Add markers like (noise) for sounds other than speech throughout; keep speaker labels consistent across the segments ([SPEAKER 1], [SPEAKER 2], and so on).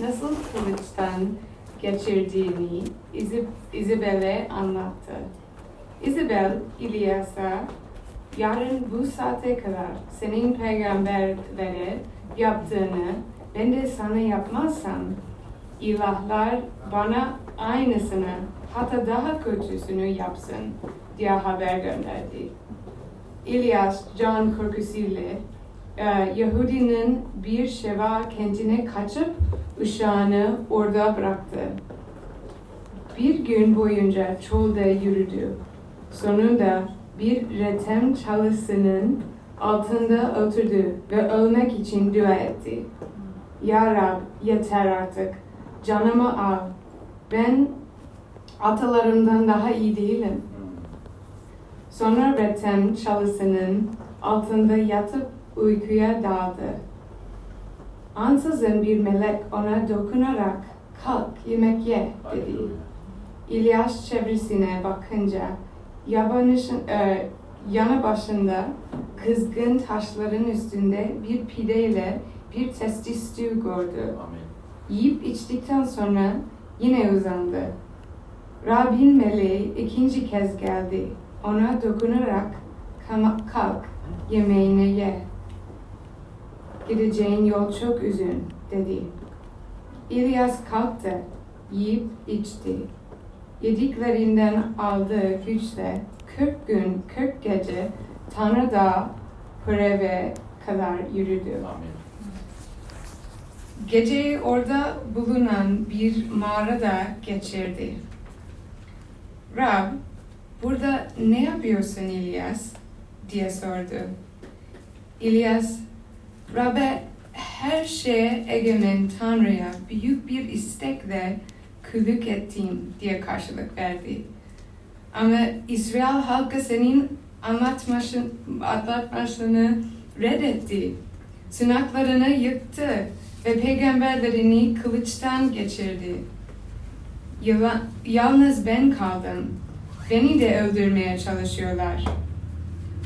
[SPEAKER 1] Nasıl kılıçtan geçirdiğini Isabel'e anlattı. Isabel, İlyas'a yarın bu saate kadar senin peygamberlere yaptığını ben de sana yapmazsam ilahlar bana aynısını hatta daha kötüsünü yapsın diye haber gönderdi. İlyas can korkusuyla e, Yahudinin bir Şeva kentine kaçıp uşağını orada bıraktı. Bir gün boyunca çölde yürüdü. Sonunda bir retem çalısının altında oturdu ve ölmek için dua etti. Ya Rab yeter artık, canımı al. Ben atalarımdan daha iyi değilim. Sonra retem çalısının altında yatıp uykuya daldı. Ansızın bir melek ona dokunarak kalk yemek ye dedi. İlyas çevresine bakınca yabanışın, e, yanı başında kızgın taşların üstünde bir pideyle bir testi stew gördü. Yiyip içtikten sonra yine uzandı. Rabbin meleği ikinci kez geldi. Ona dokunarak kalk yemeğini ye. Gideceğin yol çok uzun dedi. İlyas kalktı, yiyip içti. Yediklerinden aldığı güçle 40 gün 40 gece Tanrı Dağı Horev'e kadar yürüdü. Amin. Geceyi orada bulunan bir mağarada geçirdi. Rab, burada ne yapıyorsun İlyas? diye sordu. İlyas, Rab'be her şeye egemen Tanrı'ya büyük bir istekle kulluk ettim diye karşılık verdi. Ama İsrail halkı senin anlatmasını reddetti. Sınaklarını yıktı ve peygamberlerini kılıçtan geçirdi. Yalnız ben kaldım. Beni de öldürmeye çalışıyorlar.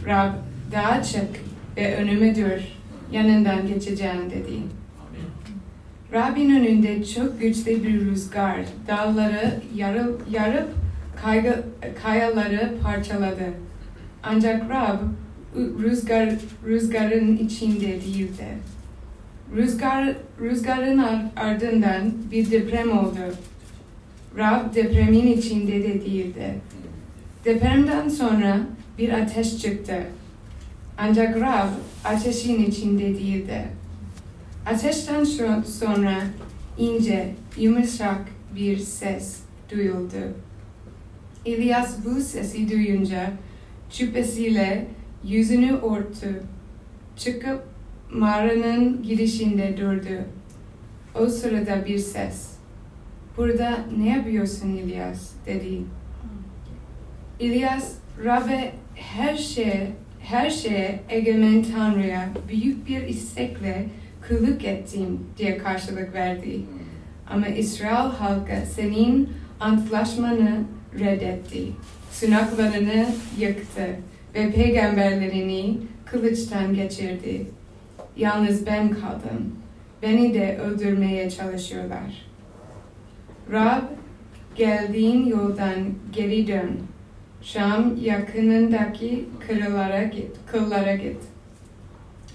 [SPEAKER 1] Rab daha çık ve önüme dur. Yanından geçeceğim dedi. Rab'in önünde çok güçlü bir rüzgar dağları yarıp, yarıp kayga, kayaları parçaladı. Ancak Rab rüzgar, rüzgarın içinde değildi. Rüzgar, rüzgarın ardından bir deprem oldu. Rab depremin içinde de değildi. Depremden sonra bir ateş çıktı. Ancak Rab ateşin içinde değildi. Ateşten sonra ince, yumuşak bir ses duyuldu. İlyas bu sesi duyunca şüphesiyle yüzünü örtü. Çıkıp mağaranın girişinde durdu. O sırada bir ses. Burada ne yapıyorsun İlyas? dedi. İlyas, Rab'be her şeye, her şeye egemen Tanrı'ya büyük bir istekle kulluk ettim diye karşılık verdi. Ama İsrail halkı senin antlaşmanı reddetti. Sunaklarını yıktı ve peygamberlerini kılıçtan geçirdi. Yalnız ben kaldım. Beni de öldürmeye çalışıyorlar. Rab, geldiğin yoldan geri dön. Şam yakınındaki kırlara git, kıllara git.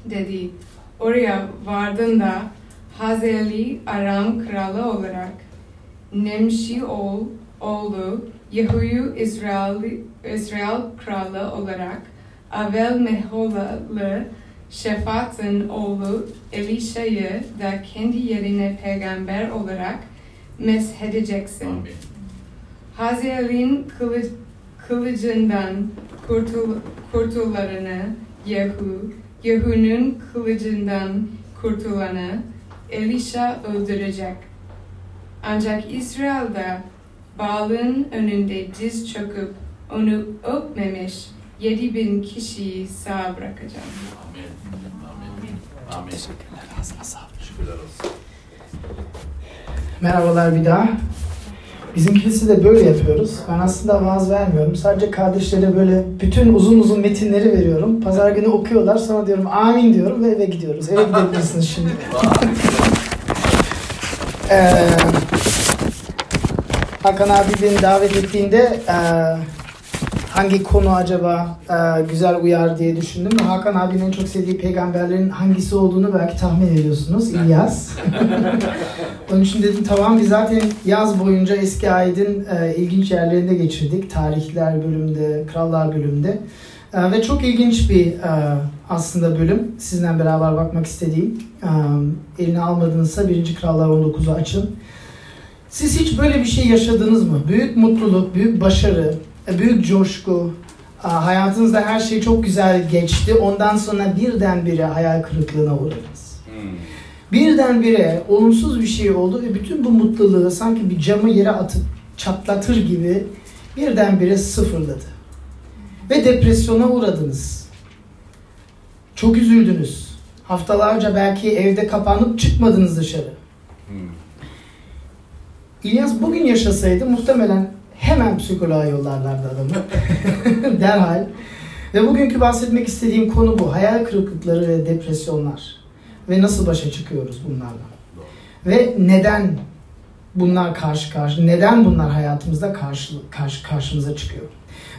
[SPEAKER 1] Dedi. Oraya vardığında Hazeli Aram kralı olarak Nemşi ol, oğlu Yehuyu İsrail, İsrail kralı olarak Avel Meholalı Şefat'ın oğlu Elişa'yı da kendi yerine peygamber olarak meshedeceksin. Hazael'in kılıç, kılıcından kurtul, kurtullarını Yehu, Yehu'nun kılıcından kurtulanı Elisha öldürecek. Ancak İsrail'de Baal'ın önünde diz çöküp onu öpmemiş yedi bin kişiyi sağ bırakacağım. Amin.
[SPEAKER 2] Amin. Amin. Teşekkürler. Ağzına sağlık. Şükürler olsun. Merhabalar bir daha. Bizim kilisede böyle yapıyoruz. Ben aslında vaaz vermiyorum. Sadece kardeşlere böyle bütün uzun uzun metinleri veriyorum. Pazar günü okuyorlar. Sonra diyorum amin diyorum ve eve gidiyoruz. Eve gidebilirsiniz şimdi. (laughs) Ee, Hakan abi beni davet ettiğinde e, hangi konu acaba e, güzel uyar diye düşündüm. Hakan abinin en çok sevdiği peygamberlerin hangisi olduğunu belki tahmin ediyorsunuz. İlyas. (laughs) Onun için dedim tamam biz zaten yaz boyunca eski aydın e, ilginç yerlerinde geçirdik. Tarihler bölümünde, krallar bölümünde. E, ve çok ilginç bir e, aslında bölüm. Sizinle beraber bakmak istediğim. E, eline almadığınızsa 1. Krallar 19'u açın. Siz hiç böyle bir şey yaşadınız mı? Büyük mutluluk, büyük başarı, büyük coşku, e, hayatınızda her şey çok güzel geçti. Ondan sonra birdenbire hayal kırıklığına uğradınız.
[SPEAKER 3] Hmm.
[SPEAKER 2] Birdenbire olumsuz bir şey oldu ve bütün bu mutluluğu sanki bir camı yere atıp çatlatır gibi birdenbire sıfırladı. Ve depresyona uğradınız. Çok üzüldünüz. Haftalarca belki evde kapanıp çıkmadınız dışarı.
[SPEAKER 3] Hmm.
[SPEAKER 2] İlyas bugün yaşasaydı muhtemelen hemen psikoloğa yollarlardı adamı. (laughs) Derhal. Ve bugünkü bahsetmek istediğim konu bu. Hayal kırıklıkları ve depresyonlar. Ve nasıl başa çıkıyoruz bunlarla. Ve neden bunlar karşı karşı, neden bunlar hayatımızda karşı, karşı karşımıza çıkıyor?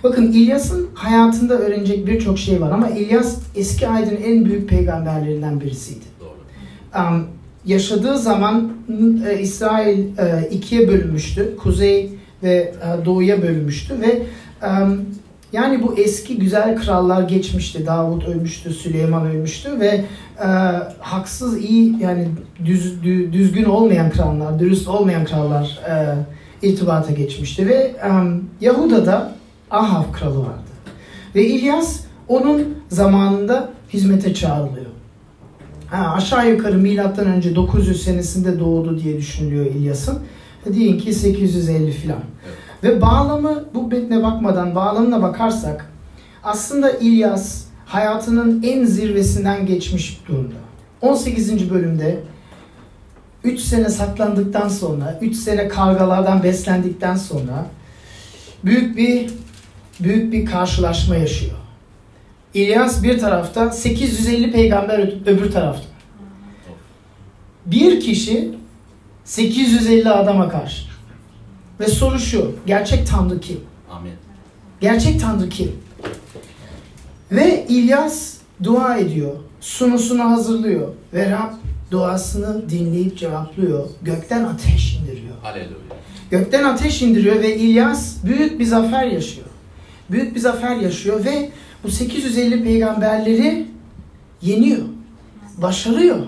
[SPEAKER 2] Bakın İlyas'ın hayatında öğrenecek birçok şey var ama İlyas eski aydın en büyük peygamberlerinden birisiydi.
[SPEAKER 3] Doğru.
[SPEAKER 2] Um, yaşadığı zaman e, İsrail e, ikiye bölünmüştü. Kuzey ve e, doğuya bölünmüştü ve um, yani bu eski güzel krallar geçmişti. Davut ölmüştü, Süleyman ölmüştü ve e, haksız, iyi yani düz, dü- düzgün olmayan krallar, dürüst olmayan krallar e, irtibata geçmişti ve um, Yahuda'da Ahav kralı vardı. Ve İlyas onun zamanında hizmete çağrılıyor. Ha, aşağı yukarı milattan önce 900 senesinde doğdu diye düşünülüyor İlyas'ın. Diyelim ki 850 filan.
[SPEAKER 3] Evet.
[SPEAKER 2] Ve bağlamı bu metne bakmadan bağlamına bakarsak aslında İlyas hayatının en zirvesinden geçmiş durumda. 18. bölümde 3 sene saklandıktan sonra, 3 sene kargalardan beslendikten sonra büyük bir büyük bir karşılaşma yaşıyor. İlyas bir tarafta, 850 peygamber öbür tarafta. Bir kişi 850 adama karşı. Ve soru şu, gerçek Tanrı kim?
[SPEAKER 3] Amin.
[SPEAKER 2] Gerçek Tanrı kim? Ve İlyas dua ediyor, sunusunu hazırlıyor ve Rab duasını dinleyip cevaplıyor. Gökten ateş indiriyor.
[SPEAKER 3] Haleluya.
[SPEAKER 2] Gökten ateş indiriyor ve İlyas büyük bir zafer yaşıyor. Büyük bir zafer yaşıyor ve bu 850 peygamberleri yeniyor. Başarıyor.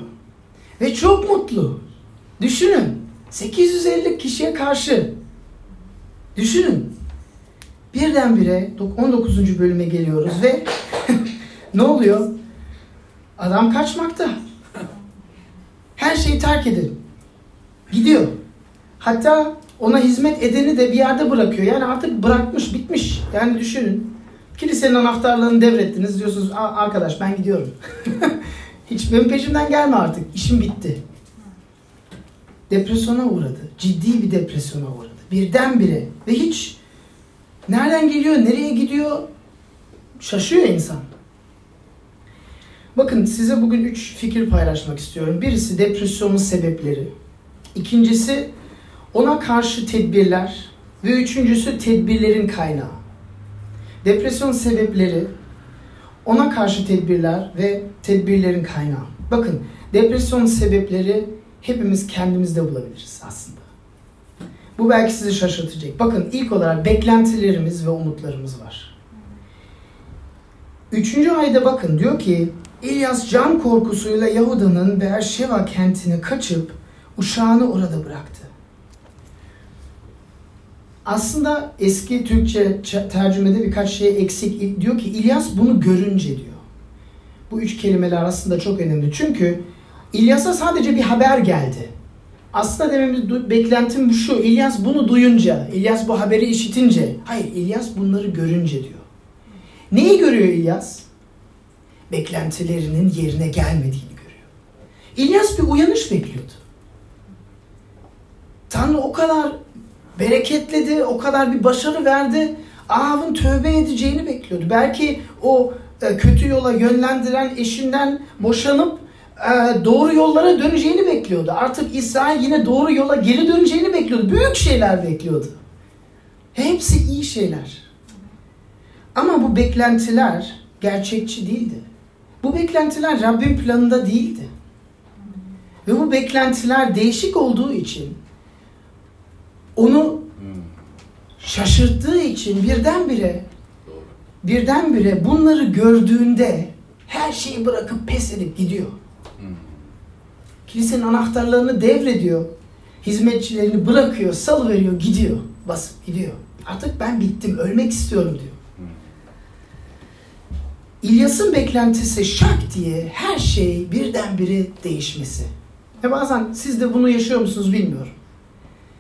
[SPEAKER 2] Ve çok mutlu. Düşünün. 850 kişiye karşı. Düşünün. Birdenbire 19. bölüme geliyoruz ve (laughs) ne oluyor? Adam kaçmakta. Her şeyi terk edin. Gidiyor. Hatta ona hizmet edeni de bir yerde bırakıyor. Yani artık bırakmış, bitmiş. Yani düşünün. Kilisenin anahtarlarını devrettiniz. Diyorsunuz "Aa, arkadaş ben gidiyorum. (laughs) Hiç benim peşimden gelme artık. İşim bitti. Depresyona uğradı. Ciddi bir depresyona uğradı. Birdenbire. Ve hiç nereden geliyor, nereye gidiyor şaşıyor insan. Bakın size bugün üç fikir paylaşmak istiyorum. Birisi depresyonun sebepleri. İkincisi ona karşı tedbirler ve üçüncüsü tedbirlerin kaynağı. Depresyon sebepleri, ona karşı tedbirler ve tedbirlerin kaynağı. Bakın depresyon sebepleri hepimiz kendimizde bulabiliriz aslında. Bu belki sizi şaşırtacak. Bakın ilk olarak beklentilerimiz ve umutlarımız var. Üçüncü ayda bakın diyor ki İlyas can korkusuyla Yahuda'nın Beerşeva kentine kaçıp uşağını orada bıraktı. Aslında eski Türkçe tercümede birkaç şey eksik. Diyor ki İlyas bunu görünce diyor. Bu üç kelimeler aslında çok önemli. Çünkü İlyas'a sadece bir haber geldi. Aslında dememiz beklentim şu. İlyas bunu duyunca, İlyas bu haberi işitince. Hayır, İlyas bunları görünce diyor. Neyi görüyor İlyas? Beklentilerinin yerine gelmediğini görüyor. İlyas bir uyanış bekliyordu. Tanrı o kadar bereketledi, o kadar bir başarı verdi. Ahav'ın tövbe edeceğini bekliyordu. Belki o e, kötü yola yönlendiren eşinden boşanıp doğru yollara döneceğini bekliyordu. Artık İsrail yine doğru yola geri döneceğini bekliyordu. Büyük şeyler bekliyordu. Hepsi iyi şeyler. Ama bu beklentiler gerçekçi değildi. Bu beklentiler Rabbin planında değildi. Ve bu beklentiler değişik olduğu için onu şaşırttığı için birdenbire birdenbire bunları gördüğünde her şeyi bırakıp pes edip gidiyor. Kilisenin anahtarlarını devrediyor. Hizmetçilerini bırakıyor, salıveriyor, gidiyor. Basıp gidiyor. Artık ben bittim, ölmek istiyorum diyor. İlyas'ın beklentisi şak diye her şey birdenbire değişmesi. Ve bazen siz de bunu yaşıyor musunuz bilmiyorum.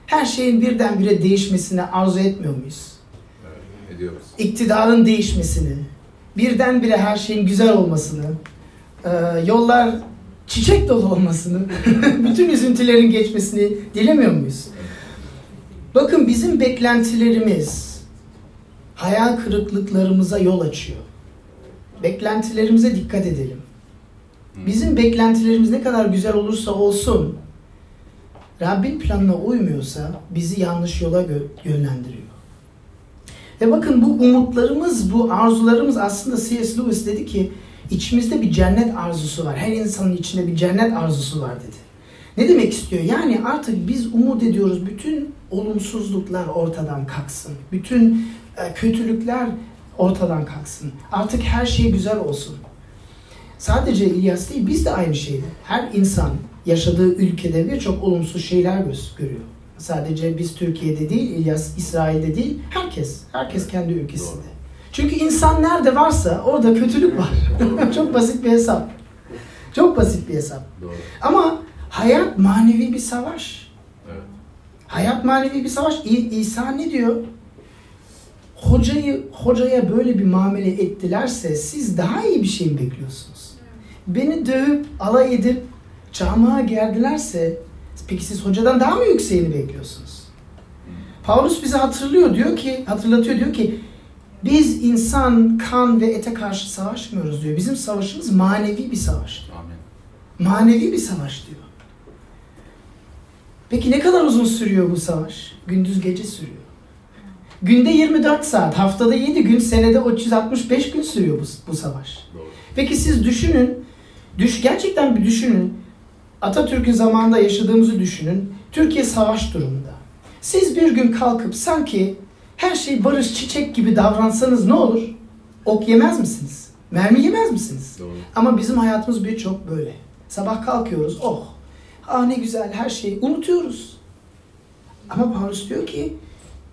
[SPEAKER 2] Her şeyin birdenbire değişmesini arzu etmiyor muyuz?
[SPEAKER 3] Evet, ediyoruz.
[SPEAKER 2] İktidarın değişmesini, birdenbire her şeyin güzel olmasını, e, yollar çiçek dolu olmasını, (laughs) bütün üzüntülerin geçmesini dilemiyor muyuz? Bakın bizim beklentilerimiz hayal kırıklıklarımıza yol açıyor. Beklentilerimize dikkat edelim. Bizim beklentilerimiz ne kadar güzel olursa olsun Rabbin planına uymuyorsa bizi yanlış yola gö- yönlendiriyor. Ve bakın bu umutlarımız, bu arzularımız aslında C.S. Lewis dedi ki içimizde bir cennet arzusu var. Her insanın içinde bir cennet arzusu var dedi. Ne demek istiyor? Yani artık biz umut ediyoruz bütün olumsuzluklar ortadan kalksın. Bütün e, kötülükler ortadan kalksın. Artık her şey güzel olsun. Sadece İlyas değil biz de aynı şeydi. Her insan yaşadığı ülkede birçok olumsuz şeyler gö- görüyor. Sadece biz Türkiye'de değil, İlyas İsrail'de değil, herkes. Herkes kendi ülkesinde.
[SPEAKER 3] Doğru.
[SPEAKER 2] Çünkü insan nerede varsa orada kötülük var. (laughs) Çok basit bir hesap. Çok basit bir hesap.
[SPEAKER 3] Doğru.
[SPEAKER 2] Ama hayat manevi bir savaş.
[SPEAKER 3] Evet.
[SPEAKER 2] Hayat manevi bir savaş. İ- İsa ne diyor? Hocayı hocaya böyle bir muamele ettilerse siz daha iyi bir şey mi bekliyorsunuz? Beni dövüp alay edip çamağa gerdilerse peki siz hocadan daha mı yükseğini bekliyorsunuz? Paulus bize hatırlıyor diyor ki hatırlatıyor diyor ki biz insan kan ve ete karşı savaşmıyoruz diyor. Bizim savaşımız manevi bir savaş diyor.
[SPEAKER 3] Amin.
[SPEAKER 2] Manevi bir savaş diyor. Peki ne kadar uzun sürüyor bu savaş? Gündüz gece sürüyor. Günde 24 saat, haftada 7 gün, senede 365 gün sürüyor bu, bu savaş.
[SPEAKER 3] Doğru.
[SPEAKER 2] Peki siz düşünün, düş gerçekten bir düşünün. Atatürk'ün zamanında yaşadığımızı düşünün. Türkiye savaş durumunda. Siz bir gün kalkıp sanki her şey barış çiçek gibi davransanız ne olur? Ok yemez misiniz? Mermi yemez misiniz?
[SPEAKER 3] Doğru.
[SPEAKER 2] Ama bizim hayatımız birçok böyle. Sabah kalkıyoruz, oh, ah ne güzel her şeyi unutuyoruz. Ama Paulus diyor ki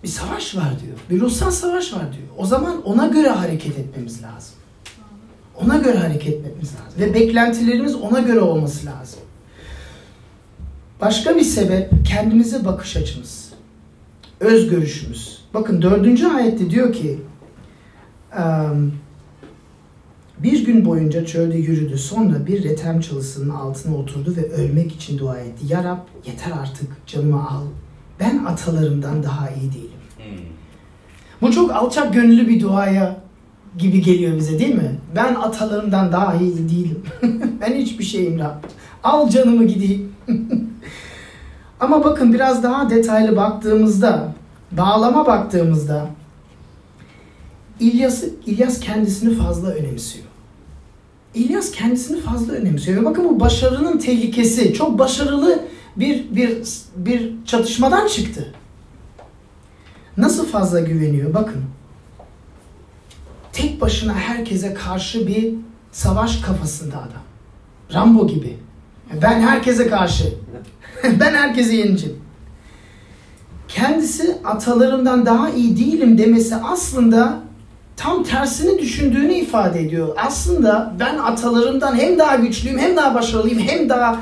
[SPEAKER 2] bir savaş var diyor. Bir ruhsal savaş var diyor. O zaman ona göre hareket etmemiz lazım. Ona göre hareket etmemiz lazım. Ve beklentilerimiz ona göre olması lazım. Başka bir sebep kendimize bakış açımız. Öz görüşümüz. Bakın dördüncü ayette diyor ki bir gün boyunca çölde yürüdü. Sonra bir retem çalısının altına oturdu ve ölmek için dua etti. Ya Rab yeter artık canımı al. Ben atalarımdan daha iyi değilim.
[SPEAKER 3] Hmm.
[SPEAKER 2] Bu çok alçak gönüllü bir duaya gibi geliyor bize değil mi? Ben atalarımdan daha iyi değilim. (laughs) ben hiçbir şeyim Rab. Al canımı gideyim. (laughs) Ama bakın biraz daha detaylı baktığımızda, bağlama baktığımızda İlyas, İlyas kendisini fazla önemsiyor. İlyas kendisini fazla önemsiyor. Ve bakın bu başarının tehlikesi. Çok başarılı bir bir bir çatışmadan çıktı. Nasıl fazla güveniyor? Bakın. Tek başına herkese karşı bir savaş kafasında adam. Rambo gibi. Ben herkese karşı. (laughs) ben herkese yeneceğim. Kendisi atalarımdan daha iyi değilim demesi aslında tam tersini düşündüğünü ifade ediyor. Aslında ben atalarımdan hem daha güçlüyüm, hem daha başarılıyım, hem daha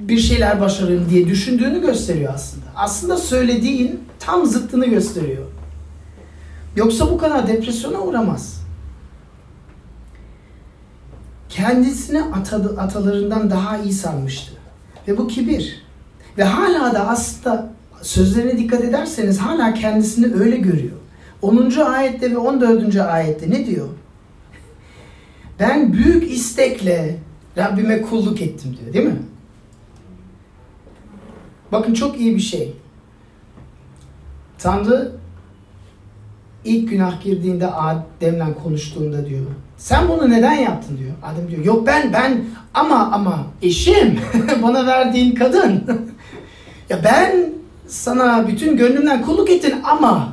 [SPEAKER 2] bir şeyler başarırım diye düşündüğünü gösteriyor aslında. Aslında söylediğin tam zıttını gösteriyor. Yoksa bu kadar depresyona uğramaz. Kendisini ata- atalarından daha iyi sanmıştı. Ve bu kibir. Ve hala da aslında sözlerine dikkat ederseniz hala kendisini öyle görüyor. 10. ayette ve 14. ayette ne diyor? Ben büyük istekle Rabbime kulluk ettim diyor değil mi? Bakın çok iyi bir şey. Tanrı ilk günah girdiğinde Adem'le konuştuğunda diyor. Sen bunu neden yaptın diyor. Adem diyor. Yok ben ben ama ama eşim (laughs) bana verdiğin kadın. (laughs) ya ben sana bütün gönlümden kulluk ettin ama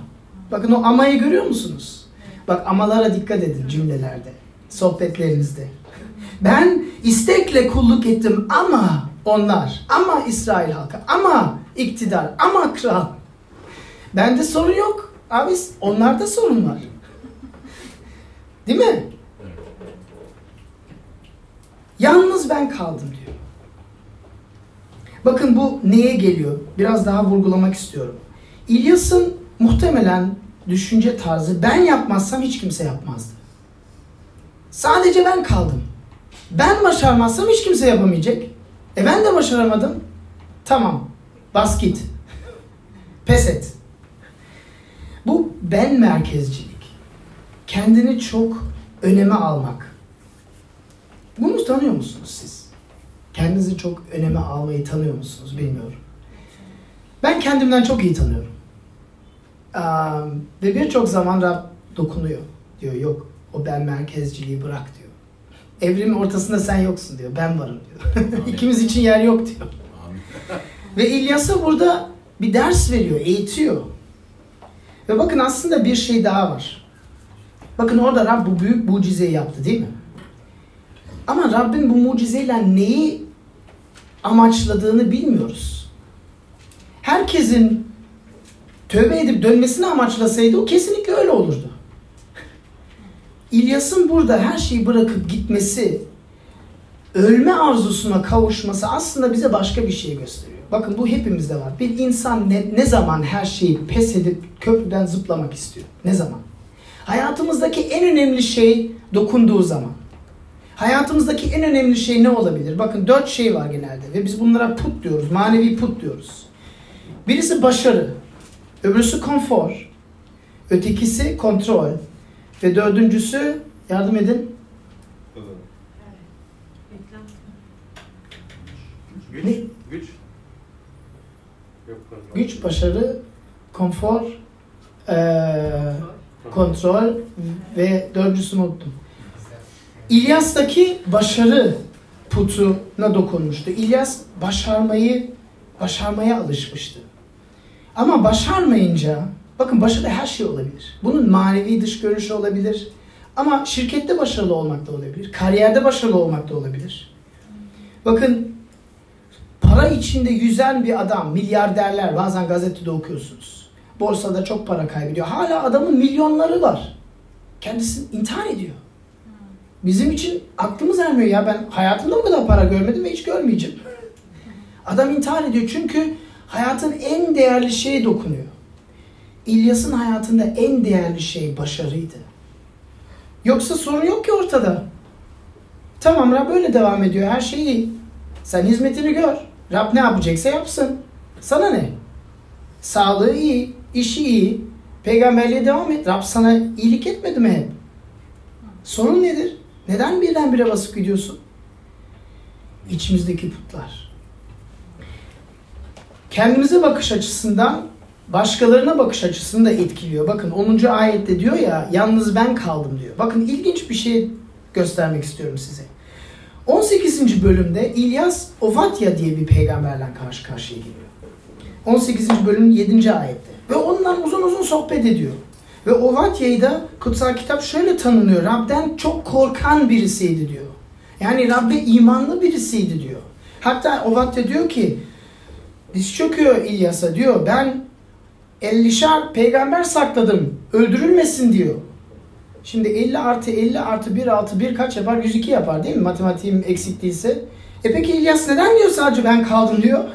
[SPEAKER 2] bakın o amayı görüyor musunuz? Bak amalara dikkat edin cümlelerde, sohbetlerinizde. Ben istekle kulluk ettim ama onlar, ama İsrail halkı, ama iktidar, ama kral. Bende sorun yok. Abi onlarda sorun var. Değil mi? Yalnız ben kaldım diyor. Bakın bu neye geliyor? Biraz daha vurgulamak istiyorum. İlyas'ın muhtemelen düşünce tarzı ben yapmazsam hiç kimse yapmazdı. Sadece ben kaldım. Ben başarmazsam hiç kimse yapamayacak. E ben de başaramadım. Tamam. Bas git. (laughs) Pes et. Bu ben merkezcilik. Kendini çok öneme almak. Bunu tanıyor musunuz siz? Kendinizi çok öneme almayı tanıyor musunuz bilmiyorum. Ben kendimden çok iyi tanıyorum. Um, ve birçok zaman Rab dokunuyor. Diyor yok o ben merkezciliği bırak diyor. Evrimin ortasında sen yoksun diyor. Ben varım diyor. (laughs) İkimiz için yer yok diyor. Ve İlyas'a burada bir ders veriyor, eğitiyor. Ve bakın aslında bir şey daha var. Bakın orada Rab bu büyük mucizeyi yaptı değil mi? Ama Rabbin bu mucizeyle neyi amaçladığını bilmiyoruz. Herkesin tövbe edip dönmesini amaçlasaydı o kesinlikle öyle olurdu. İlyas'ın burada her şeyi bırakıp gitmesi, ölme arzusuna kavuşması aslında bize başka bir şey gösteriyor. Bakın bu hepimizde var. Bir insan ne, ne zaman her şeyi pes edip köprüden zıplamak istiyor? Ne zaman? Hayatımızdaki en önemli şey dokunduğu zaman. Hayatımızdaki en önemli şey ne olabilir? Bakın dört şey var genelde ve biz bunlara put diyoruz, manevi put diyoruz. Birisi başarı, öbürüsü konfor, ötekisi kontrol ve dördüncüsü yardım edin.
[SPEAKER 4] Güç.
[SPEAKER 2] Ne?
[SPEAKER 4] Güç. Yok.
[SPEAKER 2] Güç, başarı, konfor, eee, kontrol ve dördüncüsünü unuttum. İlyas'taki başarı putuna dokunmuştu. İlyas başarmayı başarmaya alışmıştı. Ama başarmayınca bakın başarı her şey olabilir. Bunun manevi dış görünüşü olabilir. Ama şirkette başarılı olmak da olabilir. Kariyerde başarılı olmak da olabilir. Bakın para içinde yüzen bir adam, milyarderler bazen gazetede okuyorsunuz. Borsada çok para kaybediyor. Hala adamın milyonları var. Kendisi intihar ediyor. Bizim için aklımız ermiyor ya ben hayatımda bu kadar para görmedim ve hiç görmeyeceğim. Adam intihar ediyor çünkü hayatın en değerli şeyi dokunuyor. İlyas'ın hayatında en değerli şey başarıydı. Yoksa sorun yok ki ortada. Tamam Rab böyle devam ediyor. Her şey iyi. Sen hizmetini gör. Rab ne yapacaksa yapsın. Sana ne? Sağlığı iyi, işi iyi. Peygamberliğe devam et. Rab sana iyilik etmedi mi hep? Sorun nedir? Neden birdenbire basıp gidiyorsun? İçimizdeki putlar. Kendimize bakış açısından başkalarına bakış açısını da etkiliyor. Bakın 10. ayette diyor ya yalnız ben kaldım diyor. Bakın ilginç bir şey göstermek istiyorum size. 18. bölümde İlyas Ovatya diye bir peygamberle karşı karşıya geliyor. 18. bölümün 7. ayette. Ve ondan uzun uzun sohbet ediyor. Ve Ovatya'yı da kutsal kitap şöyle tanımlıyor. Rab'den çok korkan birisiydi diyor. Yani Rab'be imanlı birisiydi diyor. Hatta Ovatya diyor ki diz çöküyor İlyas'a diyor. Ben ellişer peygamber sakladım. Öldürülmesin diyor. Şimdi 50 artı 50 artı 1 artı 1 kaç yapar? 102 yapar değil mi? Matematiğim eksik değilse. E peki İlyas neden diyor sadece ben kaldım diyor? (laughs)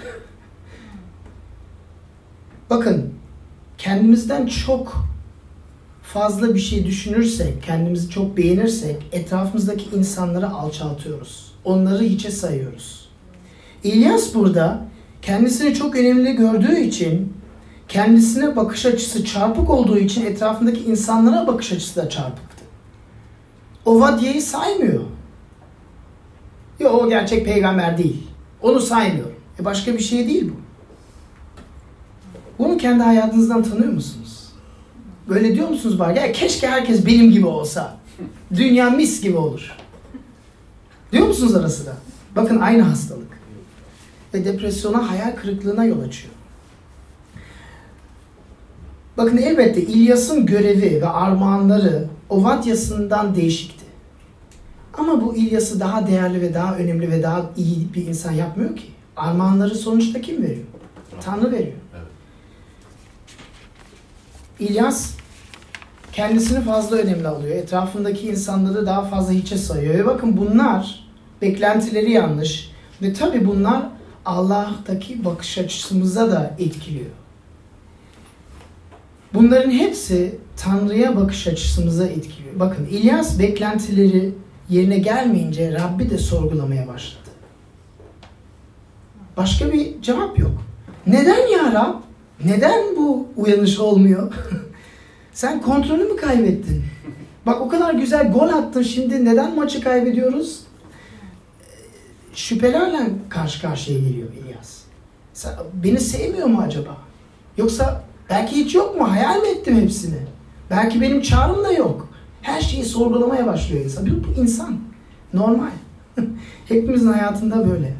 [SPEAKER 2] Bakın kendimizden çok fazla bir şey düşünürsek, kendimizi çok beğenirsek etrafımızdaki insanları alçaltıyoruz. Onları hiçe sayıyoruz. İlyas burada kendisini çok önemli gördüğü için kendisine bakış açısı çarpık olduğu için etrafındaki insanlara bakış açısı da çarpıktı. O Vadye'yi saymıyor. Yok o gerçek peygamber değil. Onu saymıyorum. E başka bir şey değil bu. Bunu kendi hayatınızdan tanıyor musunuz? Böyle diyor musunuz bari? Ya keşke herkes benim gibi olsa. Dünya mis gibi olur. Diyor musunuz ara sıra? Bakın aynı hastalık. Ve depresyona, hayal kırıklığına yol açıyor. Bakın elbette İlyas'ın görevi ve armağanları Ovadyası'ndan değişikti. Ama bu İlyas'ı daha değerli ve daha önemli ve daha iyi bir insan yapmıyor ki. Armağanları sonuçta kim veriyor? Tanrı veriyor. İlyas kendisini fazla önemli alıyor. Etrafındaki insanları daha fazla hiçe sayıyor. Ve bakın bunlar beklentileri yanlış. Ve tabi bunlar Allah'taki bakış açısımıza da etkiliyor. Bunların hepsi Tanrı'ya bakış açısımıza etkiliyor. Bakın İlyas beklentileri yerine gelmeyince Rabbi de sorgulamaya başladı. Başka bir cevap yok. Neden ya Rab? Neden bu uyanış olmuyor? (laughs) Sen kontrolü mü kaybettin? Bak o kadar güzel gol attın şimdi neden maçı kaybediyoruz? Şüphelerle karşı karşıya geliyor İlyas. Sen, beni sevmiyor mu acaba? Yoksa belki hiç yok mu? Hayal mi ettim hepsini? Belki benim çağrım da yok. Her şeyi sorgulamaya başlıyor insan. Bu, insan. Normal. (laughs) Hepimizin hayatında böyle.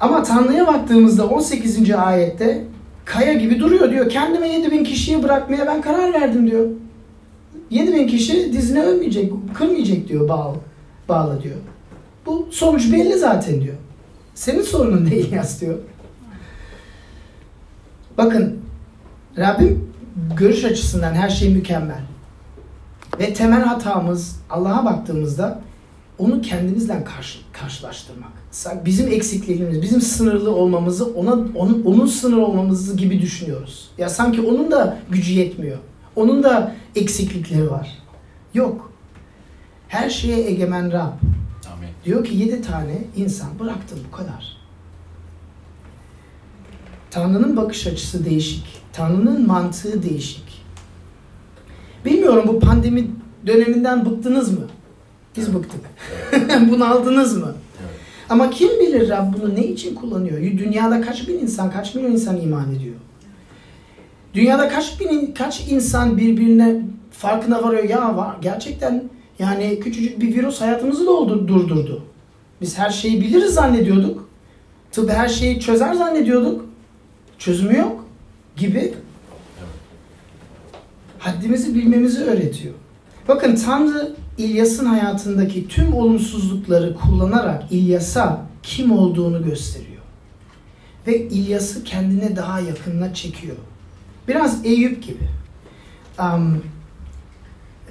[SPEAKER 2] Ama Tanrı'ya baktığımızda 18. ayette kaya gibi duruyor diyor. Kendime 7000 kişiyi bırakmaya ben karar verdim diyor. 7000 kişi dizine ölmeyecek, kırmayacak diyor bağ, bağla diyor. Bu sonuç belli zaten diyor. Senin sorunun ne İlyas diyor. Bakın Rabbim görüş açısından her şey mükemmel. Ve temel hatamız Allah'a baktığımızda onu kendimizle karşı, karşılaştırmak. Bizim eksikliğimiz, bizim sınırlı olmamızı ona onun, onun sınır olmamızı gibi düşünüyoruz. Ya sanki onun da gücü yetmiyor. Onun da eksiklikleri var. Yok. Her şeye egemen Rab.
[SPEAKER 3] Amin.
[SPEAKER 2] Diyor ki yedi tane insan bıraktım bu kadar. Tanrı'nın bakış açısı değişik. Tanrı'nın mantığı değişik. Bilmiyorum bu pandemi döneminden bıktınız mı? Biz bıktık. (laughs) Bunu aldınız mı?
[SPEAKER 3] Evet.
[SPEAKER 2] Ama kim bilir Rab bunu ne için kullanıyor? Dünyada kaç bin insan, kaç milyon insan iman ediyor? Dünyada kaç bin, kaç insan birbirine farkına varıyor? Ya var gerçekten yani küçücük bir virüs hayatımızı doldur, durdurdu. Biz her şeyi biliriz zannediyorduk. Tıp her şeyi çözer zannediyorduk. Çözümü yok gibi. Haddimizi bilmemizi öğretiyor. Bakın Tanrı İlyas'ın hayatındaki tüm olumsuzlukları kullanarak İlyas'a kim olduğunu gösteriyor. Ve İlyas'ı kendine daha yakınına çekiyor. Biraz Eyüp gibi. Um,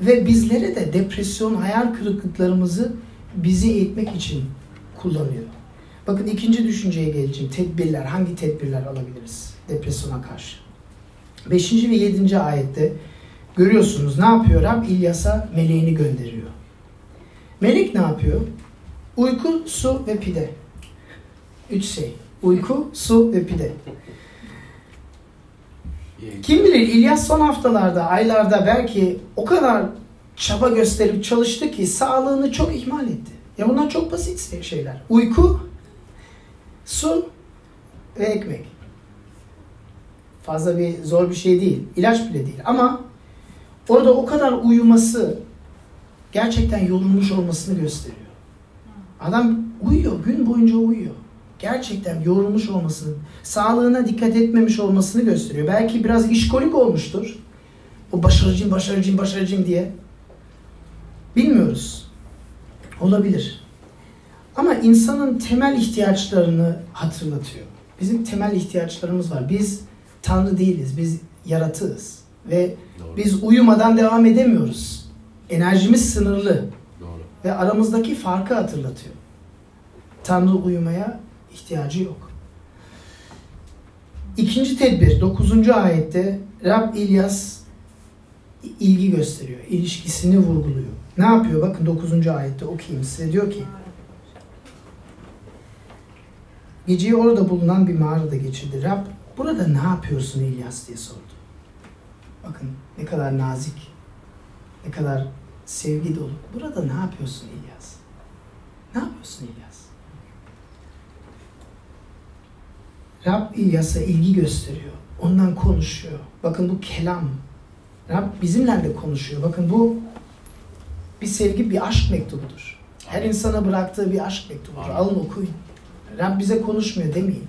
[SPEAKER 2] ve bizlere de depresyon, hayal kırıklıklarımızı bizi eğitmek için kullanıyor. Bakın ikinci düşünceye geleceğim. Tedbirler. Hangi tedbirler alabiliriz depresyona karşı? Beşinci ve yedinci ayette görüyorsunuz ne yapıyor Rab? İlyas'a meleğini gönderiyor. Melek ne yapıyor? Uyku, su ve pide. Üç şey. Uyku, su ve pide. Kim bilir İlyas son haftalarda, aylarda belki o kadar çaba gösterip çalıştı ki sağlığını çok ihmal etti. Ya bunlar çok basit şeyler. Uyku, su ve ekmek. Fazla bir zor bir şey değil. İlaç bile değil. Ama orada o kadar uyuması gerçekten yorulmuş olmasını gösteriyor. Adam uyuyor. Gün boyunca uyuyor. Gerçekten yorulmuş olmasını, sağlığına dikkat etmemiş olmasını gösteriyor. Belki biraz işkolik olmuştur. O başarıcıyım, başarıcıyım, başarıcıyım diye. Bilmiyoruz. Olabilir. Ama insanın temel ihtiyaçlarını hatırlatıyor. Bizim temel ihtiyaçlarımız var. Biz Tanrı değiliz. Biz yaratığız. Ve
[SPEAKER 3] Doğru.
[SPEAKER 2] biz uyumadan devam edemiyoruz. Enerjimiz sınırlı.
[SPEAKER 3] Doğru.
[SPEAKER 2] Ve aramızdaki farkı hatırlatıyor. Tanrı uyumaya ihtiyacı yok. İkinci tedbir 9. ayette Rab İlyas ilgi gösteriyor. ilişkisini vurguluyor. Ne yapıyor? Bakın 9. ayette okuyayım size. Diyor ki Geceyi orada bulunan bir mağarada geçirdi. Rab burada ne yapıyorsun İlyas diye sordu. Bakın ne kadar nazik, ne kadar sevgi dolu. Burada ne yapıyorsun İlyas? Ne yapıyorsun İlyas? Rab İlyas'a ilgi gösteriyor. ondan konuşuyor. Bakın bu kelam. Rab bizimle de konuşuyor. Bakın bu bir sevgi, bir aşk mektubudur. Her insana bıraktığı bir aşk mektubudur. Alın okuyun. Rab bize konuşmuyor demeyin.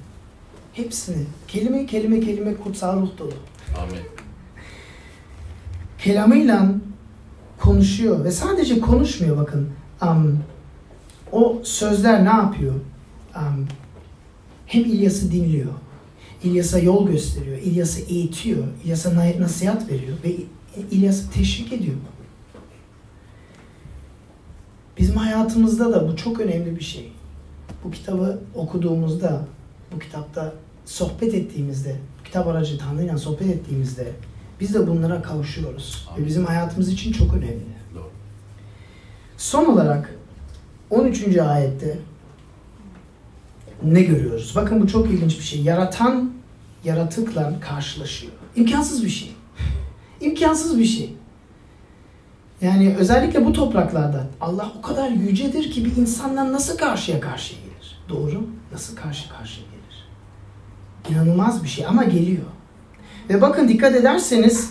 [SPEAKER 2] Hepsini kelime kelime kelime kutsal ruh dolu.
[SPEAKER 3] Amin.
[SPEAKER 2] Kelamıyla konuşuyor ve sadece konuşmuyor bakın. Am, o sözler ne yapıyor? Am, hem İlyas'ı dinliyor. İlyas'a yol gösteriyor. İlyas'ı eğitiyor. İlyas'a na- nasihat veriyor ve İlyas'ı teşvik ediyor. Bizim hayatımızda da bu çok önemli bir şey. Bu kitabı okuduğumuzda, bu kitapta sohbet ettiğimizde, kitap aracı Tanrı'yla sohbet ettiğimizde biz de bunlara kavuşuyoruz. Ve
[SPEAKER 3] Amin.
[SPEAKER 2] bizim hayatımız için çok önemli.
[SPEAKER 3] Doğru.
[SPEAKER 2] Son olarak 13. ayette ne görüyoruz? Bakın bu çok ilginç bir şey. Yaratan yaratıkla karşılaşıyor. İmkansız bir şey. (laughs) İmkansız bir şey. Yani özellikle bu topraklarda Allah o kadar yücedir ki bir insanla nasıl karşıya karşıya gelir? Doğru. Nasıl karşı karşıya gelir? İnanılmaz bir şey ama geliyor. Ve bakın dikkat ederseniz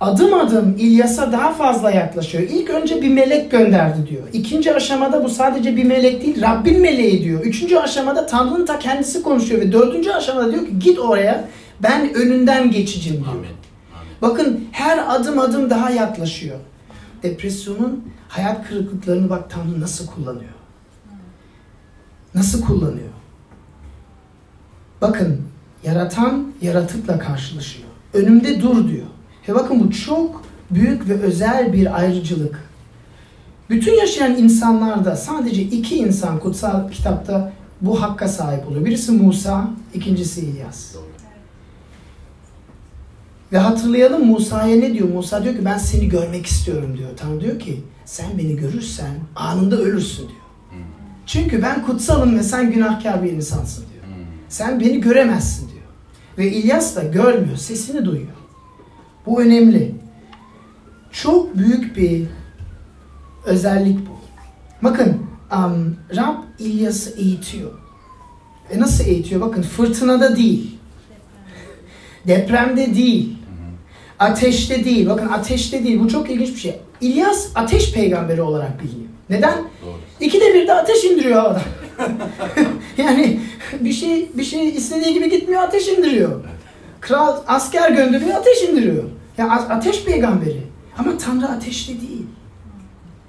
[SPEAKER 2] adım adım İlyas'a daha fazla yaklaşıyor. İlk önce bir melek gönderdi diyor. İkinci aşamada bu sadece bir melek değil, Rabbin meleği diyor. Üçüncü aşamada Tanrı'nın ta kendisi konuşuyor ve dördüncü aşamada diyor ki git oraya ben önünden geçeceğim diyor.
[SPEAKER 3] Amin. Amin.
[SPEAKER 2] Bakın her adım adım daha yaklaşıyor. Depresyonun hayat kırıklıklarını bak Tanrı nasıl kullanıyor. Nasıl kullanıyor. Bakın yaratan yaratıkla karşılaşıyor. Önümde dur diyor. Ve bakın bu çok büyük ve özel bir ayrıcılık. Bütün yaşayan insanlarda sadece iki insan kutsal kitapta bu hakka sahip oluyor. Birisi Musa, ikincisi İlyas. Ve hatırlayalım Musa'ya ne diyor? Musa diyor ki ben seni görmek istiyorum diyor. Tanrı diyor ki sen beni görürsen anında ölürsün diyor.
[SPEAKER 3] Hmm.
[SPEAKER 2] Çünkü ben kutsalım ve sen günahkar bir insansın diyor.
[SPEAKER 3] Hmm.
[SPEAKER 2] Sen beni göremezsin diyor. Ve İlyas da görmüyor, sesini duyuyor. Bu önemli. Çok büyük bir özellik bu. Bakın um, Rab İlyas'ı eğitiyor. Ve nasıl eğitiyor? Bakın fırtınada değil. Depremde değil. Ateşte değil. Bakın ateşte değil. Bu çok ilginç bir şey. İlyas ateş peygamberi olarak biliniyor. Neden?
[SPEAKER 3] Doğru.
[SPEAKER 2] İkide bir de ateş indiriyor adam. (laughs) yani bir şey bir şey istediği gibi gitmiyor ateş indiriyor. Kral asker gönderiyor ateş indiriyor. Ya ateş peygamberi. Ama Tanrı ateşte değil.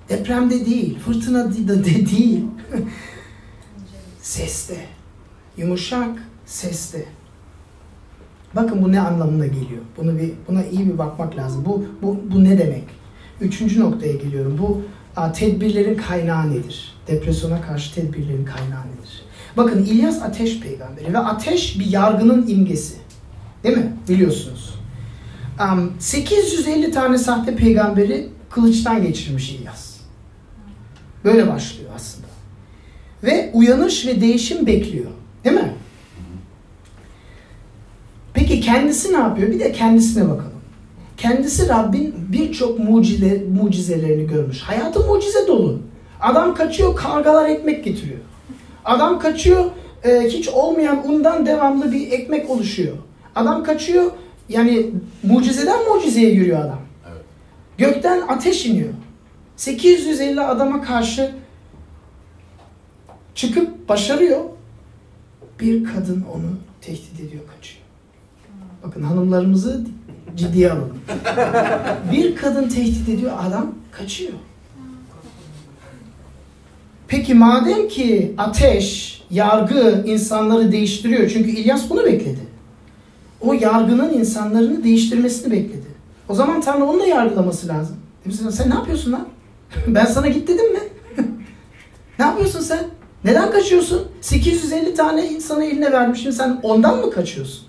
[SPEAKER 2] Depremde değil, fırtına de, de değil. (laughs) seste. Yumuşak seste. Bakın bu ne anlamına geliyor. Bunu bir buna iyi bir bakmak lazım. Bu bu bu ne demek? Üçüncü noktaya geliyorum. Bu tedbirlerin kaynağı nedir? Depresyona karşı tedbirlerin kaynağı nedir? Bakın İlyas ateş peygamberi ve ateş bir yargının imgesi. Değil mi? Biliyorsunuz. Am, 850 tane sahte peygamberi kılıçtan geçirmiş İlyas. Böyle başlıyor aslında. Ve uyanış ve değişim bekliyor. Değil mi? Peki kendisi ne yapıyor? Bir de kendisine bakalım. Kendisi Rabbin birçok mucize, mucizelerini görmüş. Hayatı mucize dolu. Adam kaçıyor kargalar ekmek getiriyor. Adam kaçıyor e, hiç olmayan undan devamlı bir ekmek oluşuyor. Adam kaçıyor yani mucizeden mucizeye yürüyor adam.
[SPEAKER 3] Evet.
[SPEAKER 2] Gökten ateş iniyor. 850 adama karşı çıkıp başarıyor. Bir kadın onu tehdit ediyor, kaçıyor. Bakın hanımlarımızı ciddiye alalım. (laughs) Bir kadın tehdit ediyor, adam kaçıyor. Peki madem ki ateş, yargı insanları değiştiriyor. Çünkü İlyas bunu bekledi. O yargının insanlarını değiştirmesini bekledi. O zaman Tanrı onu da yargılaması lazım. Demişsin, sen ne yapıyorsun lan? (laughs) ben sana git dedim mi? (laughs) ne yapıyorsun sen? Neden kaçıyorsun? 850 tane insanı eline vermişim. Sen ondan mı kaçıyorsun?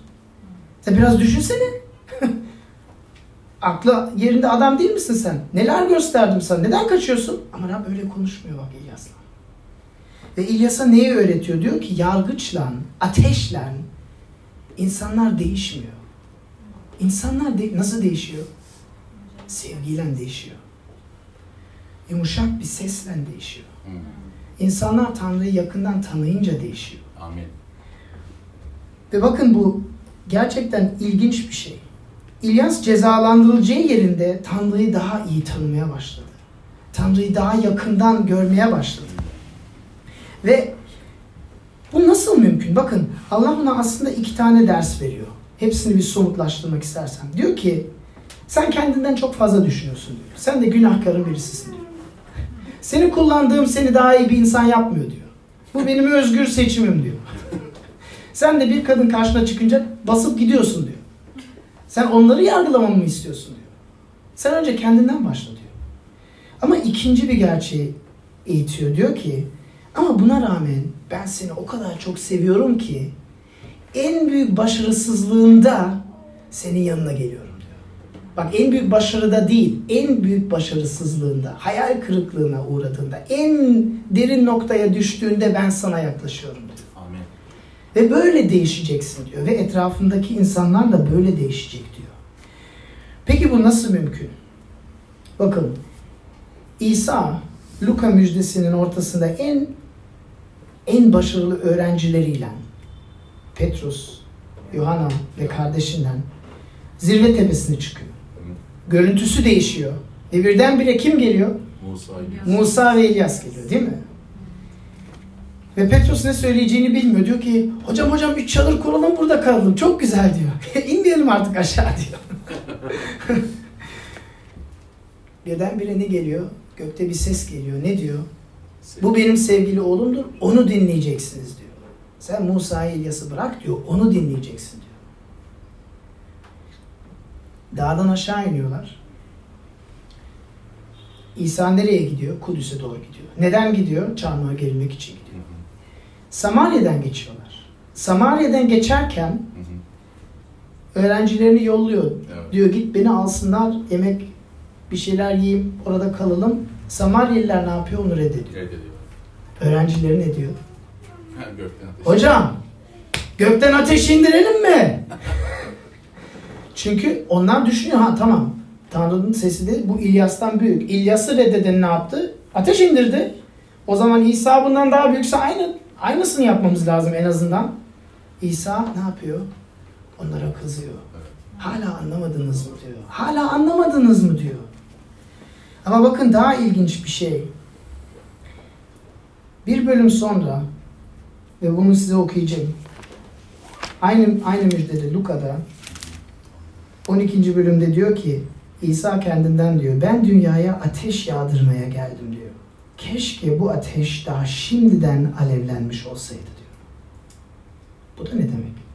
[SPEAKER 2] Sen biraz düşünsene. (laughs) Aklı yerinde adam değil misin sen? Neler gösterdim sana? Neden kaçıyorsun? Ama Rab öyle konuşmuyor bak İlyas'la. Ve İlyas'a neyi öğretiyor? Diyor ki yargıçla, ateşle insanlar değişmiyor. İnsanlar de- nasıl değişiyor? Sevgiyle değişiyor. Yumuşak bir sesle değişiyor.
[SPEAKER 3] Hmm.
[SPEAKER 2] İnsanlar Tanrı'yı yakından tanıyınca değişiyor.
[SPEAKER 3] Amin.
[SPEAKER 2] Ve bakın bu gerçekten ilginç bir şey. İlyas cezalandırılacağı yerinde Tanrı'yı daha iyi tanımaya başladı. Tanrı'yı daha yakından görmeye başladı. Ve bu nasıl mümkün? Bakın Allah ona aslında iki tane ders veriyor. Hepsini bir somutlaştırmak istersem. Diyor ki sen kendinden çok fazla düşünüyorsun diyor. Sen de günahkarın birisisin diyor. (laughs) Seni kullandığım seni daha iyi bir insan yapmıyor diyor. Bu benim özgür seçimim diyor. (laughs) Sen de bir kadın karşına çıkınca basıp gidiyorsun diyor. Sen onları yargılamamı mı istiyorsun diyor. Sen önce kendinden başla diyor. Ama ikinci bir gerçeği eğitiyor. Diyor ki ama buna rağmen ben seni o kadar çok seviyorum ki en büyük başarısızlığında senin yanına geliyorum diyor. Bak en büyük başarıda değil, en büyük başarısızlığında, hayal kırıklığına uğradığında, en derin noktaya düştüğünde ben sana yaklaşıyorum diyor.
[SPEAKER 3] Amin.
[SPEAKER 2] Ve böyle değişeceksin diyor. Ve etrafındaki insanlar da böyle değişecek diyor. Peki bu nasıl mümkün? Bakın İsa Luka müjdesinin ortasında en en başarılı öğrencileriyle Petrus, Yohana ve kardeşinden zirve tepesine çıkıyor. Görüntüsü değişiyor. Ve birdenbire kim geliyor?
[SPEAKER 3] Musa
[SPEAKER 2] Musa ve İlyas geliyor değil mi? Ve Petrus ne söyleyeceğini bilmiyor. Diyor ki hocam hocam üç çadır kuralım burada kalalım. Çok güzel diyor. (laughs) İnmeyelim artık aşağı diyor. (laughs) Birdenbire ne geliyor? Gökte bir ses geliyor. Ne diyor? Bu benim sevgili oğlumdur. Onu dinleyeceksiniz diyor. Sen Musa'yı İlyas'ı bırak diyor. Onu dinleyeceksin diyor. Dağdan aşağı iniyorlar. İsa nereye gidiyor? Kudüs'e doğru gidiyor. Neden gidiyor? Çarmıha gerilmek için gidiyor. Samarya'dan geçiyorlar. Samarya'dan geçerken öğrencilerini yolluyor.
[SPEAKER 3] Evet.
[SPEAKER 2] Diyor git beni alsınlar, yemek bir şeyler yiyeyim, orada kalalım. Samaryalılar ne yapıyor? Onu reddediyor.
[SPEAKER 3] Reddediyor.
[SPEAKER 2] Öğrencileri ne diyor?
[SPEAKER 3] Ha, Gökten ateş.
[SPEAKER 2] Hocam, gökten ateş indirelim mi? Çünkü onlar düşünüyor ha tamam. Tanrı'nın sesi de bu İlyas'tan büyük. İlyas'ı reddeden ne yaptı? Ateş indirdi. O zaman İsa bundan daha büyükse aynı aynısını yapmamız lazım en azından. İsa ne yapıyor? Onlara kızıyor. Hala anlamadınız mı diyor. Hala anlamadınız mı diyor. Ama bakın daha ilginç bir şey. Bir bölüm sonra ve bunu size okuyacağım. Aynı aynı müjdede Luka'da 12. bölümde diyor ki İsa kendinden diyor ben dünyaya ateş yağdırmaya geldim diyor. Keşke bu ateş daha şimdiden alevlenmiş olsaydı diyor. Bu da ne demek?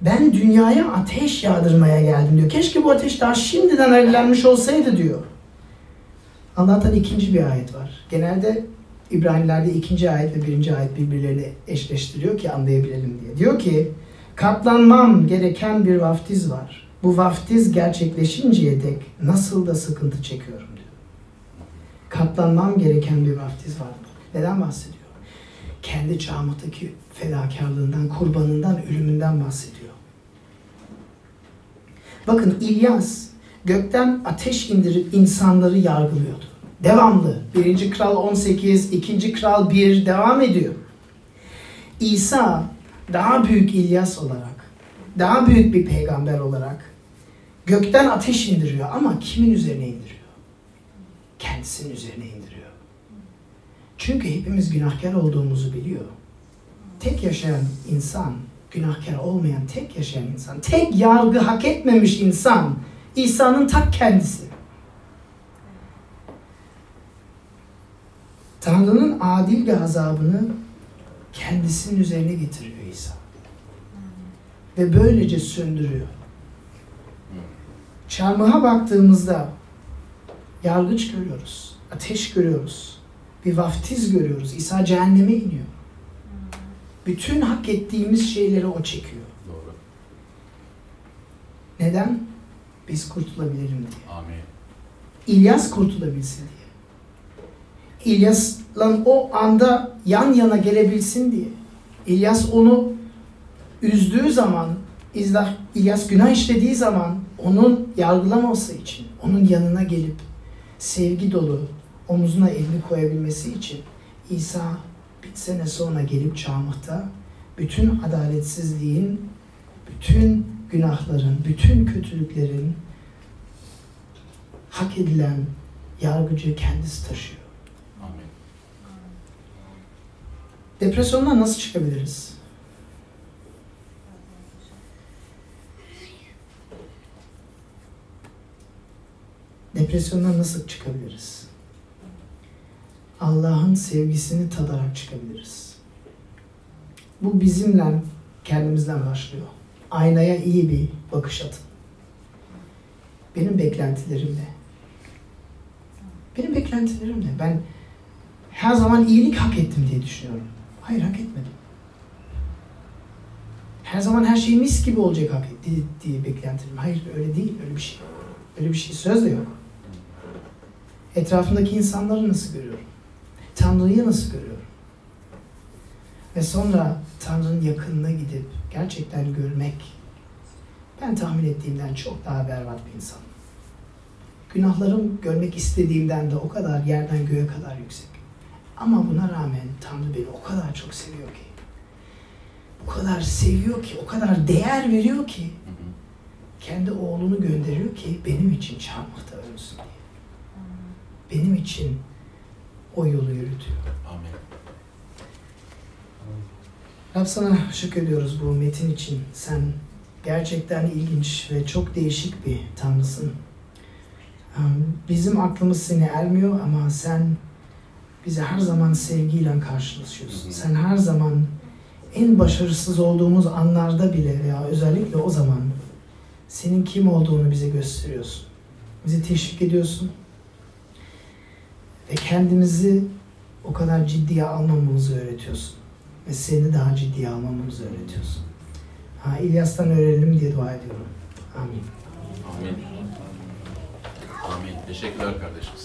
[SPEAKER 2] Ben dünyaya ateş yağdırmaya geldim diyor. Keşke bu ateş daha şimdiden alevlenmiş olsaydı diyor. Allah'tan ikinci bir ayet var. Genelde İbrahimlerde ikinci ayet ve birinci ayet birbirlerini eşleştiriyor ki anlayabilelim diye. Diyor ki katlanmam gereken bir vaftiz var. Bu vaftiz gerçekleşinceye dek nasıl da sıkıntı çekiyorum diyor. Katlanmam gereken bir vaftiz var. Neden bahsediyor? Kendi çağımdaki fedakarlığından, kurbanından, ölümünden bahsediyor. Bakın İlyas gökten ateş indirip insanları yargılıyordu. Devamlı. Birinci Kral 18, ikinci Kral 1 devam ediyor. İsa daha büyük İlyas olarak, daha büyük bir peygamber olarak gökten ateş indiriyor ama kimin üzerine indiriyor? Kendisinin üzerine indiriyor. Çünkü hepimiz günahkar olduğumuzu biliyor. Tek yaşayan insan, günahkar olmayan tek yaşayan insan, tek yargı hak etmemiş insan İsa'nın tak kendisi. Tanrı'nın adil bir azabını kendisinin üzerine getiriyor İsa. Ve böylece söndürüyor. Çarmıha baktığımızda yargıç görüyoruz, ateş görüyoruz, bir vaftiz görüyoruz. İsa cehenneme iniyor. Bütün hak ettiğimiz şeyleri o çekiyor.
[SPEAKER 3] Doğru.
[SPEAKER 2] Neden? Biz kurtulabilelim diye.
[SPEAKER 3] Amin.
[SPEAKER 2] İlyas kurtulabilsin diye. İlyas'la o anda yan yana gelebilsin diye. İlyas onu üzdüğü zaman, İlyas günah işlediği zaman onun yargılamaması için, onun yanına gelip sevgi dolu omuzuna elini koyabilmesi için İsa bir sene sonra gelip çağmıhta bütün adaletsizliğin, bütün günahların, bütün kötülüklerin hak edilen yargıcı kendisi taşıyor.
[SPEAKER 3] Amin.
[SPEAKER 2] Depresyondan nasıl çıkabiliriz? Depresyondan nasıl çıkabiliriz? Allah'ın sevgisini tadarak çıkabiliriz. Bu bizimle, kendimizden başlıyor. Aynaya iyi bir bakış atın. Benim beklentilerim ne? Benim beklentilerim ne? Ben her zaman iyilik hak ettim diye düşünüyorum. Hayır hak etmedim. Her zaman her şey mis gibi olacak hak etti diye beklentilerim. Hayır öyle değil, öyle bir şey. Öyle bir şey söz de yok. Etrafındaki insanları nasıl görüyorum? Tanrı'yı nasıl görüyorum? Ve sonra Tanrı'nın yakınına gidip gerçekten görmek ben tahmin ettiğimden çok daha berbat bir insanım. Günahlarım görmek istediğimden de o kadar yerden göğe kadar yüksek. Ama buna rağmen Tanrı beni o kadar çok seviyor ki. O kadar seviyor ki, o kadar değer veriyor ki. Kendi oğlunu gönderiyor ki benim için çarmıhta ölsün diye. Benim için o yolu yürütüyor.
[SPEAKER 3] Amin.
[SPEAKER 2] Rab sana şükrediyoruz bu metin için. Sen gerçekten ilginç ve çok değişik bir Tanrısın. Bizim aklımız seni ermiyor ama sen bize her zaman sevgiyle karşılaşıyorsun. Sen her zaman en başarısız olduğumuz anlarda bile veya özellikle o zaman senin kim olduğunu bize gösteriyorsun. Bizi teşvik ediyorsun. Ve kendimizi o kadar ciddiye almamamızı öğretiyorsun. Ve seni daha ciddiye almamamızı öğretiyorsun. Ha, İlyas'tan öğrenelim diye dua ediyorum. Amin.
[SPEAKER 3] Amin. Amin. Teşekkürler kardeşim. Sağ.